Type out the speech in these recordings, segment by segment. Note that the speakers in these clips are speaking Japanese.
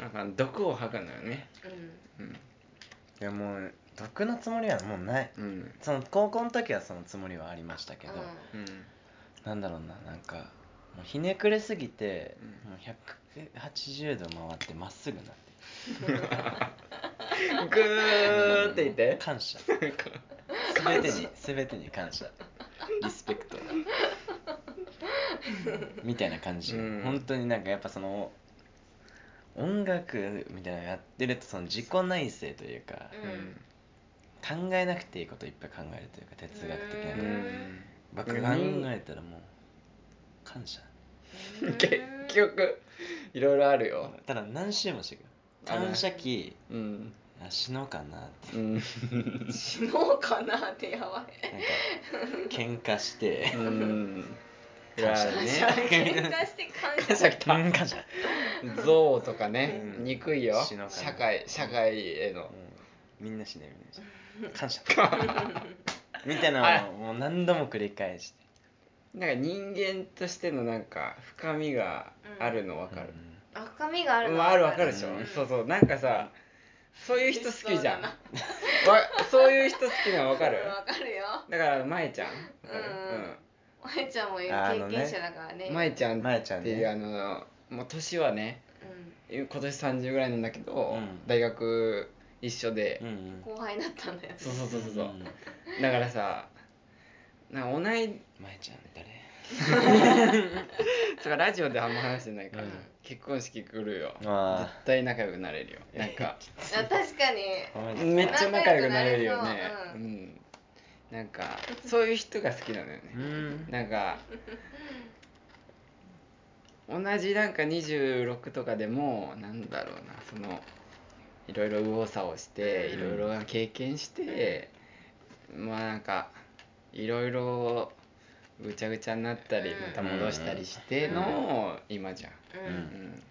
なんか毒を吐くのよね。うん。うん。いやもう毒のつもりはもうない。うん。その高校の時はそのつもりはありましたけど、うん。うん。なんだろうななんかもうひねくれすぎて、うん。もう180度回ってまっすぐになって。グーって言って。感謝。全てに全てに感謝。リスペクトみたいな感じ、うん。本当になんかやっぱその音楽みたいなのやってるとその自己内省というか、うん。考えなくていいこといっぱい考えるというか哲学的なうことん。ばっか考えたらもう感謝。結局いろいろあるよ。ただ何周もしてく。るあ。の感謝期うん。あ死のうかなって。うん。死のうかなってやばい。なんか喧嘩して。うん。い感謝やね。喧嘩して感謝。感謝きたうん。感謝憎悪とかね、うん。憎いよ。社会社会への。うん。みんな死ねみんな死ね。感 謝みたいなのをもう何度も繰り返して。なんか人間としてのなんか深みがあるの分かる、あ深みがあるのうんある分かるでしょ、うん。そうそう。なんかさそういう人好きじゃん。そう わそういう人好きなの分かる？わかるよ。だから舞ちゃん。分かる、まえちゃんも経験者だからね。うん、舞ちゃん舞ちゃんね。っていうあのもう年はね今年30ぐらいなんだけど、うん。大学一緒で、うんうん。後輩だったんだよね。そうそうそうそうそう、ん。だからさなんか同いまえちゃん誰？それラジオであんま話してないから、うん。結婚式来るよ。あ絶対仲良くなれるよ。なんか。あ確かに。あめっちゃ仲良くなれるよね。うんなんかそういう人が好きなのよね。うん。なんか同じなんか26とかでもなんだろうなそのいろいろ右往左往していろいろな経験してまあなんかいろいろぐちゃぐちゃになったりうん。また戻したりしての今じゃん。ううん。うん。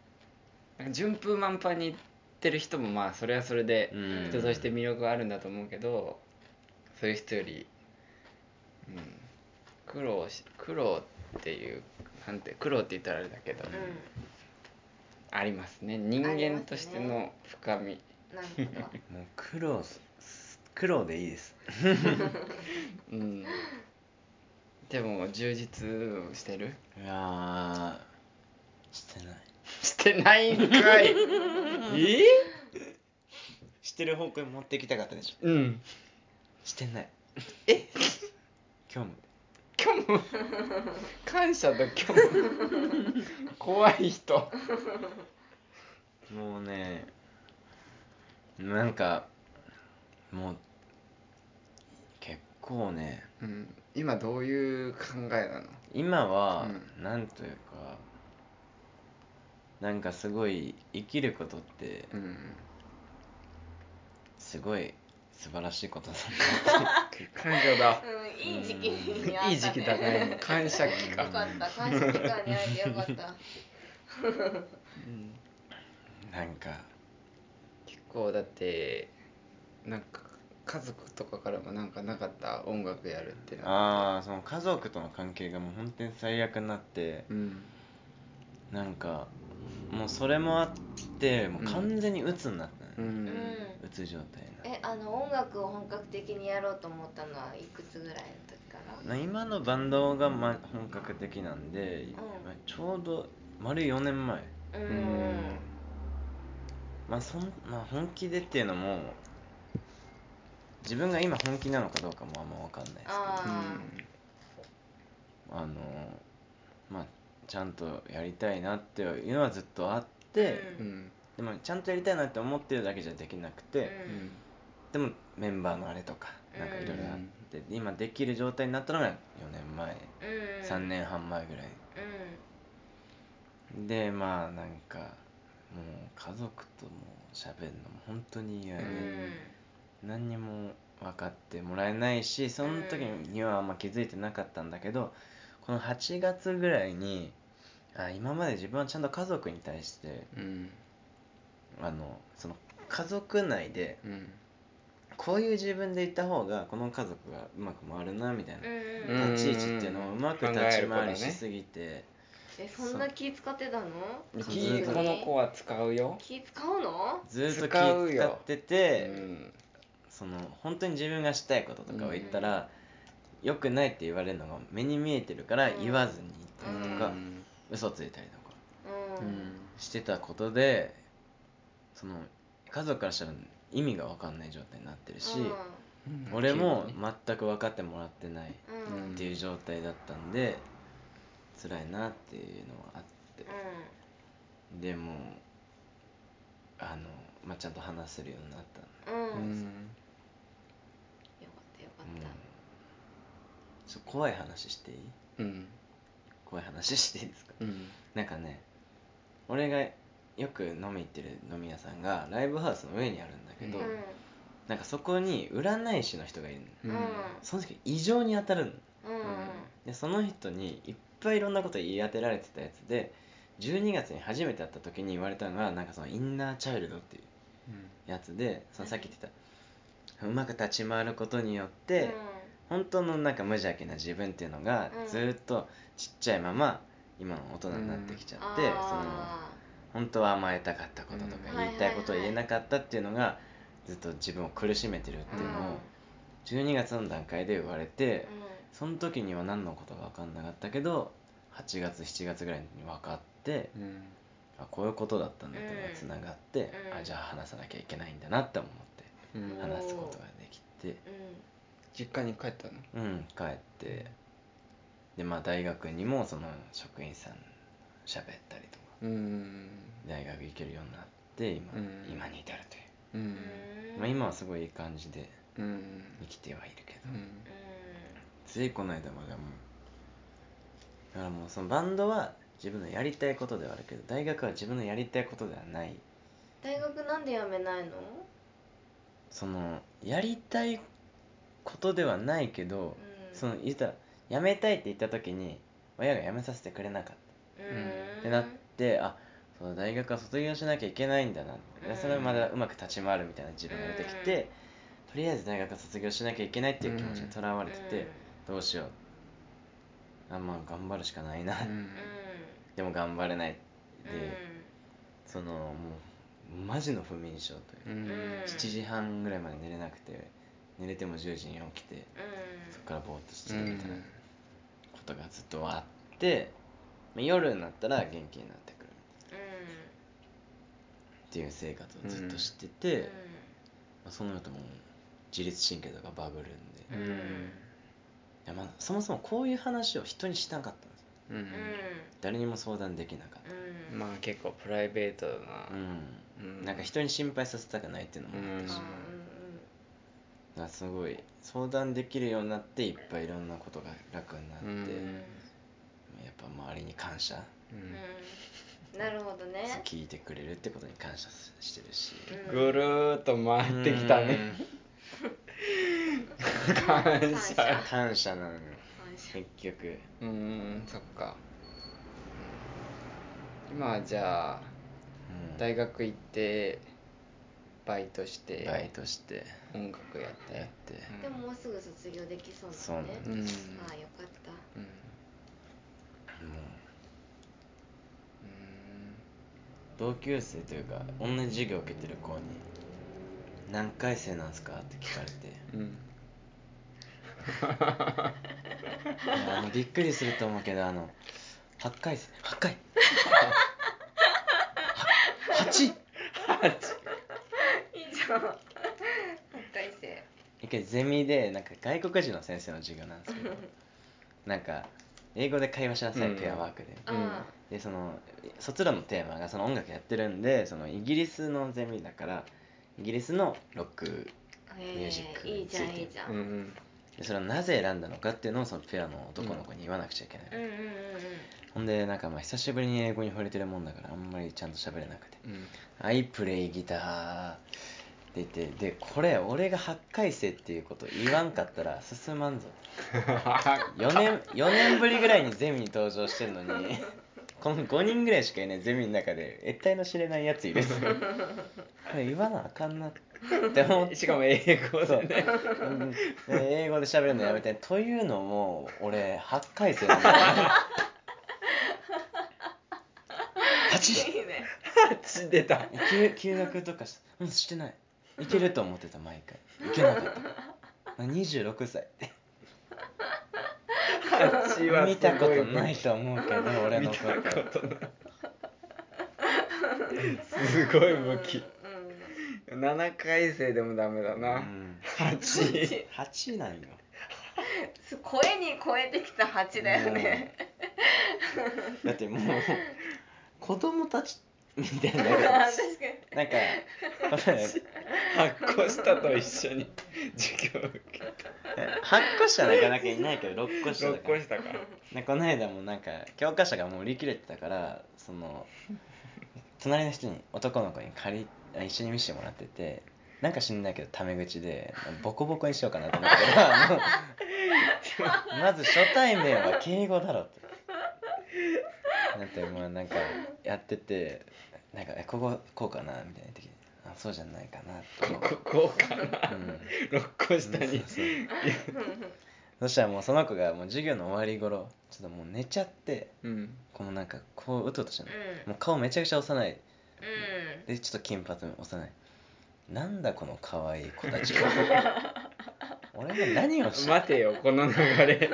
なんか順風満帆にいってる人もまあそれはそれでうん。人として魅力があるんだと思うけどそういう人より、うん、苦労し苦労っていうなんて苦労って言ったらあれだけど、うありますね。人ありますねんとしての深み、んなもう苦労す苦労でいいです。うん、でも充実してる？いやーしてない。してないんかい。え？してる方向に持っていきたかったでしょ。うん。してない。え？今日も虚無？感謝と虚無。怖い人。もうねなんかもう結構ねうん、今どういう考えなの？今は、うなんというかなんかすごい生きることってうん。すごい素晴らしいことだ感謝だ。うんいい時期にあったね。いい時期だね。感謝期よ間かった感謝期間に会えてよかった。ななんか。結構だってなんか家族とかからもなんかなかった音楽やるってなああその家族との関係がもう本当に最悪になって。うん。なんかもうそれもあってもう完全に鬱になった。ね、うん。うん。鬱状態えあの音楽を本格的にやろうと思ったのはいくつぐらいの時から？な今のバンドがま本格的なんで、まあちょうど丸4年前。うん。うんまあそん、まあ、本気でっていうのも自分が今本気なのかどうかもあんま分かんないですけど。ああのまあちゃんとやりたいなっていうのはずっとあって、うん。うんでもちゃんとやりたいなって思ってるだけじゃできなくて、でもメンバーのあれとかなんかいろいろあって、今できる状態になったのが4年前、うん。3年半前ぐらい。うん。でまあなんかもう家族とも喋るのも本当に嫌で、何にも分かってもらえないしその時にはあんま気づいてなかったんだけどこの8月ぐらいにあ今まで自分はちゃんと家族に対してうんあのその家族内でうん。こういう自分でいた方がこの家族がうまく回るなみたいなうん。うん立ち位置っていうのをうまく立ち回りしすぎて、えそんな気使ってたの？気家族にこの？子は使うよ気使うの？ずっと気使ってうて、ん。その本当に自分がしたいこととかを言ったら、良くないって言われるのが目に見えてるからうん。言わずに言ったりとか、うん。嘘ついたりとか。うん。うん。してたことでその家族からしたら意味が分かんない状態になってるし、うん。俺も全く分かってもらってないうん。うんっていう状態だったんで辛いなっていうのはあって。でもあの、まあ、ちゃんと話せるようになったんで。うん。うん。よかうんったよかった。ちょっと怖い話していい？うん。怖い話していいですか？うん。なんかね俺がよく飲み行ってる飲み屋さんがライブハウスの上にあるんだけど、うん。なんかそこに占い師の人がいるの。うん。うんその時異常に当たるの。うん。でその人にいっぱいいろんなこと言い当てられてたやつで12月に初めて会った時に言われたのがなんかそのインナーチャイルドっていうやつでそのさっき言ってたうまく立ち回ることによって、本当のなんか無邪気な自分っていうのがうん。ずーっとちっちゃいまま今の大人になってきちゃって、そのあ本当は甘えたかったこととかうん。言いたいことを言えなかったっていうのがずっと自分を苦しめてるっていうのを12月の段階で言われてその時には何のことか分かんなかったけど8月7月ぐらいに分かってうん。あこういうことだったんだっていうのがつながって、うん。あじゃあ話さなきゃいけないんだなって思ってうん。話すことができて。実家に帰ったの？うん帰って。でまあ大学にもその職員さん喋ったりとかうん大学行けるようになって今,、うん。今に至るという、うん。まあ、今はすごいいい感じでうん。生きてはいるけど、うん。ついこの間までもだからもうそのバンドは自分のやりたいことではあるけど大学は自分のやりたいことではない。大学なんで辞めないの？そのやりたいことではないけど、うん。その言ったら辞めたいって言った時に親が辞めさせてくれなかった。うん。ってなってあそう大学は卒業しなきゃいけないんだな、でそれはまだうまく立ち回るみたいな自分が出てきて、とりあえず大学は卒業しなきゃいけないっていう気持ちにとらわれてて、どうしよう。あまあ頑張るしかないな、うん。でも頑張れないで、うん。そのもうマジの不眠症というう、ん。7時半ぐらいまで寝れなくて寝れても10時に起きてそこからぼーっとしてるみたいなことがずっとあって、まあ夜になったら元気になってくる。っていう生活をずっとしてて、まあ、その後も自律神経とかバグるんで、いうん。やまあそもそもこういう話を人にしなかったんですよ。うん。誰にも相談できなかった、まあ結構プライベートな。うん。うん。なんか人に心配させたくないっていうのもあったし、すごい相談できるようになっていっぱいいろんなことが楽になって、ぱ周りに感謝、うん。なるほどそうね聞いてくれるってことに感謝してるし、うん。ぐるーっと回ってきたね。感感謝。謝。感謝なのよ。感謝。結局。うんそっか。今はじゃあうん。大学行ってバイトしてバイトして。音楽やって。やって。でももうすぐ卒業できそうなそうなののねうん。うんああよかった。うん同級生というか同じ授業受けてる子に「何回生なんすか?」って聞かれて。うん。い やあのびっくりすると思うけどあの8回生。8回。は 8! いいじゃん8回生。一回ゼミでなんか外国人の先生の授業なんですけど。なんか英語で会話しなさい、うん。ペアワークで。あでその卒論のテーマがその音楽やってるんでそのイギリスのゼミだからイギリスのロックあミュージックいいじゃんについて。いいじゃうんん。でそれをなぜ選んだのかっていうのをそのペアの男の子に言わなくちゃいけない、うんうんうんほんでなんかまあ久しぶりに英語に触れてるもんだからあんまりちゃんと喋れなくて。うん「I play ギター」って言ってでこれ俺が8回生っていうこと言わんかったら進まんぞ。4年4年ぶりぐらいにゼミに登場してるのにこの5人ぐらいしかいないゼミの中で得体の知れないやついるこれ言わなあかんなって。思ってしかも英語でね。う。ん。で英語で喋るのやめて。というのも俺8回生なんだよ。8いいね。8 出た。休休 学とかしうんしてないいけると思ってた毎回。いけなかった。26歳8は見たことないと思うけど俺の見こと。たことないすごい武器。うん7回生でもダメだうな、ん。8 8なんよ。す声に超えてきた8だよね。だってもう子供たちみたいな。確かに。なんか発行したと一緒に授業受けた8個下なかなかいないけど6個下だ6から。個したかでこの間もなんか教科書がもう売り切れてたからその隣の人に男の子に借りあ一緒に見せてもらっててなんか知んないけどタメ口でボコボコにしようかなと思ったけど あのまず初対面は敬語だろってだってもうなんかやっててなんかえこここうかなみたいな時にあそうじゃないかなと。こここうかな、うん。6個下に。そうそう。そしたらもうその子がもう授業の終わり頃ちょっともう寝ちゃってうん。このなんかこううとうとしてるの、うん。もう顔めちゃくちゃ幼い。うん。でちょっと金髪も幼い。なんだこの可愛い子たちは。俺が何をした待てよこの流れ。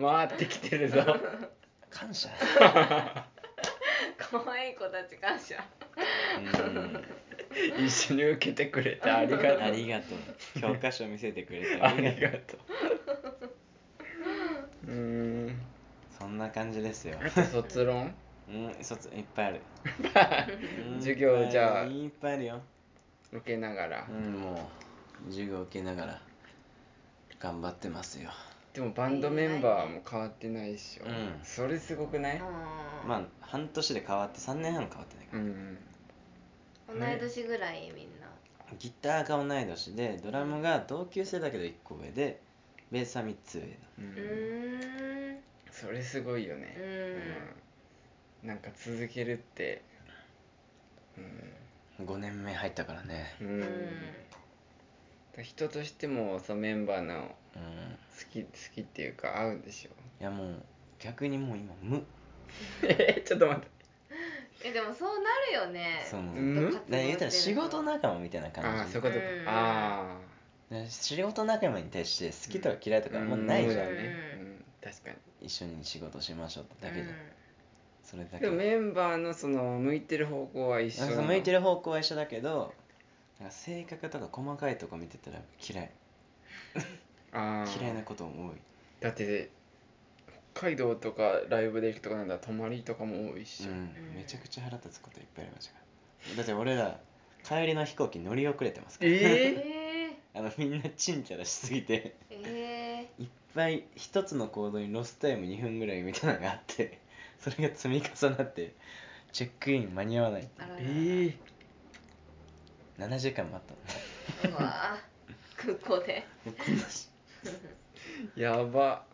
回ってきてるぞ感謝。可愛い子たち感謝。うん。一緒に受けてくれてありがとう。ありがとう。教科書見せてくれてあありがとう。うん。そんな感じですよ。あと卒論？うん卒いっぱいある。う ん授業じゃあ。いっぱいあるよ。受けながら、うんもう授業受けながら頑張ってますよでもバンドメンバーも変わってないっしょ、うん。それすごくない？うん。まあ半年で変わって3年半変わってないか。らうん。同い年ぐらいみんな。ギターが同い年でドラムが同級生だけど1個上でベースは3つ上の。ううんーん。それすごいよね。うん。うん。なんか続けるって。5年目入ったからね。うん、うん人としてもそのメンバーのうん。好き好きっていうか合うんでしょ？いやもう逆にもう今無。え ちょっと待って。えでもそうなるよね。そのうん？だから言ったら仕事仲間みたいなあ感じ。あそういうことか、うん。あで仕事仲間に対して好きとか嫌いとあかもうないじゃん、だね、うん。うん、確かに。一緒に仕事しましょうってだけじゃん、それだけ。でもメンバーのその向いてる方向は一緒あなの？そう向いてる方向は一緒だけどなんか性格とか細かいとこ見てたら嫌い。あー。嫌いなことも多い。だって北海道とかライブで行くとかなんだ泊まりとかも多いしょ、うん、めちゃくちゃ腹立つこといっぱいありましたから。だって俺ら帰りの飛行機乗り遅れてますから、え あのみんなチンチャラしすぎて。ええいっぱい一つの行動にロスタイム2分ぐらいみたいなのがあってそれが積み重なってチェックイン間に合わないあららええ7時間待ったの。うわ空港で。もうこんなしやば。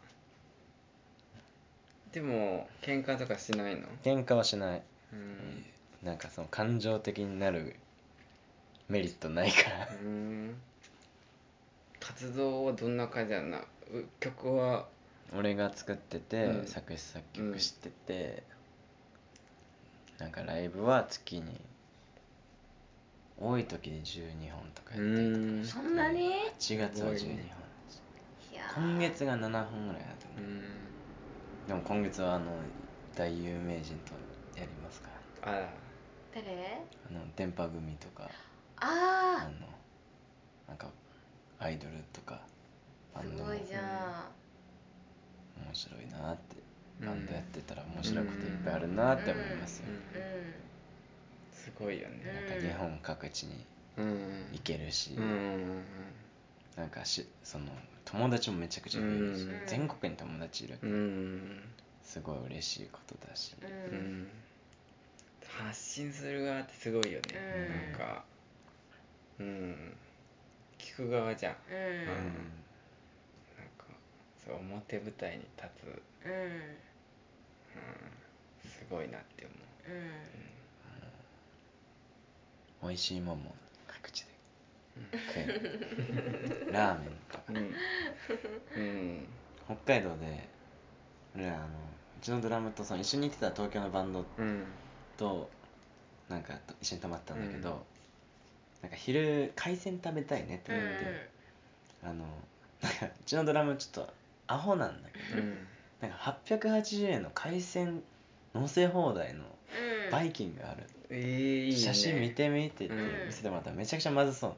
でも喧嘩とかしないの？喧嘩はしない。うん。なんかその感情的になるメリットないから。うん。活動はどんな感じなのう曲は？俺が作ってて、うん。作詞作曲してて、なんかライブは月に多い時で12本とかやったりとうんかそんなに？8月は12本、今月が7本ぐらいだったねうん。でも今月はあの大有名人とやりますから。あら。誰？あの電波組とか。ああのなんかアイドルとかあバンドも。すごいじゃん。面白いなって。バンドやってたら面白いこといっぱいあるなって思いますよ、うんうすごいよね。なんか日本各地にうん。行けるし、うんうんなんかしその友達もめちゃくちゃ増えるし、うん。全国に友達いる、うん。うんすごい嬉しいことだし、ん。ううん。ん発信する側ってすごいよね。うん。なんか。うん。聞く側じゃん。うん。なんかそう表舞台に立つ、うん。うん、すごいなって思う。うん美味しいもんも各地で。食えるラーメンとか。うん。うん。北海道で俺らあのうちのドラムとその一緒に行ってた東京のバンドうん。となんか一緒に泊まったんだけど、なんか昼海鮮食べたいねってうん言って、あのなんかうちのドラムちょっとアホなんだけど、うん。なんか880円の海鮮乗せ放題のうんバイキングある、えー、いいね。写真見てみって言ってうん見せてもらったらめちゃくちゃまずそう。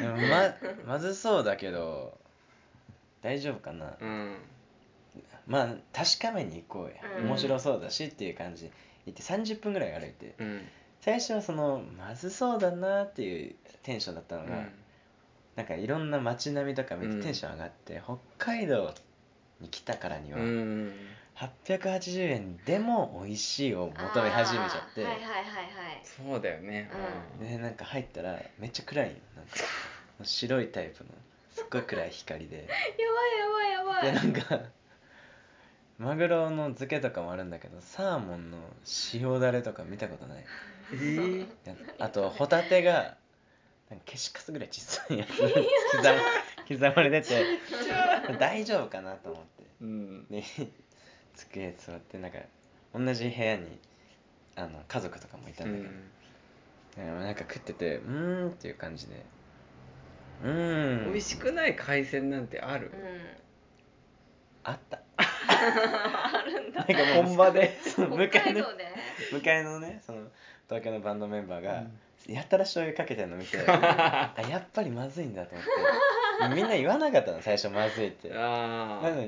でもままずそうだけど大丈夫かな、うん。まあ確かめに行こうや、うん。面白そうだしっていう感じで行って30分ぐらい歩いて。うん。最初はそのまずそうだなっていうテンションだったのが、うん。なんかいろんな街並みとか見てテンション上がって、北海道に来たからには、うん。880円でも美味しいを求め始めちゃって、はいはいはいはい。そうだよね。でなんか入ったらめっちゃ暗い。よなんか白いタイプのすっごい暗い光で。やばいやばいやばい。でなんかマグロの漬けとかもあるんだけどサーモンの塩だれとか見たことない。えー、あとホタテがなんか消しカスぐらい小さいやつ。刻ま刻まれてて。大丈夫かなと思って。うん。で机座ってなんか同じ部屋にあの家族とかもいたうんだけど、でもなんか食っててうーんっていう感じで。うーん。美味しくない海鮮なんてある？うん。あった。あるんだ。なんか本場で。向かいの向かいのねその東京のバンドメンバーが、やたら醤油かけてるの見て。あやっぱりまずいんだと思って。みんな言わなかったの最初まずいって。なのに